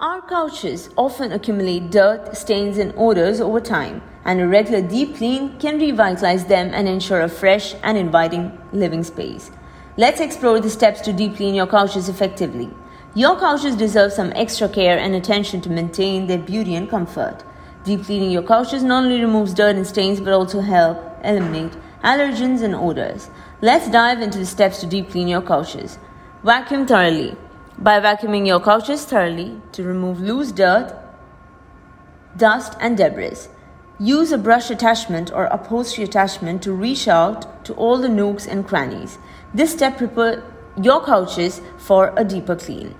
Our couches often accumulate dirt, stains, and odors over time, and a regular deep clean can revitalize them and ensure a fresh and inviting living space. Let's explore the steps to deep clean your couches effectively. Your couches deserve some extra care and attention to maintain their beauty and comfort. Deep cleaning your couches not only removes dirt and stains but also help eliminate allergens and odors. Let's dive into the steps to deep clean your couches. Vacuum thoroughly. By vacuuming your couches thoroughly to remove loose dirt, dust, and debris. Use a brush attachment or upholstery attachment to reach out to all the nooks and crannies. This step prepares your couches for a deeper clean.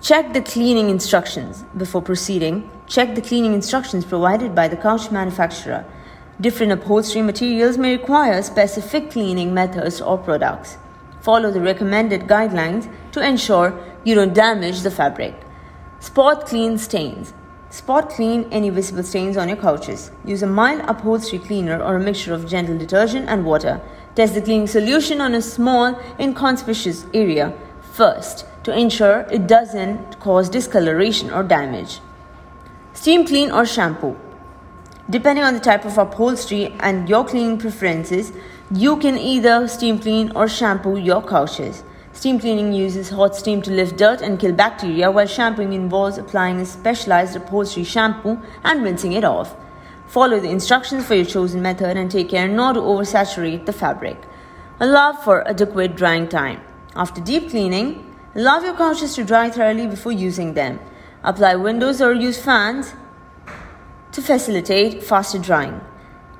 Check the cleaning instructions before proceeding. Check the cleaning instructions provided by the couch manufacturer. Different upholstery materials may require specific cleaning methods or products. Follow the recommended guidelines to ensure you don't damage the fabric. Spot clean stains. Spot clean any visible stains on your couches. Use a mild upholstery cleaner or a mixture of gentle detergent and water. Test the cleaning solution on a small, inconspicuous area first to ensure it doesn't cause discoloration or damage. Steam clean or shampoo. Depending on the type of upholstery and your cleaning preferences, you can either steam clean or shampoo your couches. Steam cleaning uses hot steam to lift dirt and kill bacteria, while shampooing involves applying a specialized upholstery shampoo and rinsing it off. Follow the instructions for your chosen method and take care not to oversaturate the fabric. Allow for adequate drying time. After deep cleaning, allow your couches to dry thoroughly before using them. Apply windows or use fans to facilitate faster drying.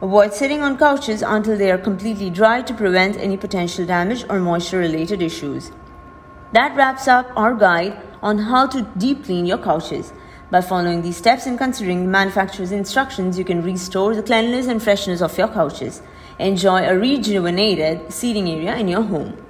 Avoid sitting on couches until they are completely dry to prevent any potential damage or moisture related issues. That wraps up our guide on how to deep clean your couches. By following these steps and considering the manufacturer's instructions, you can restore the cleanliness and freshness of your couches. Enjoy a rejuvenated seating area in your home.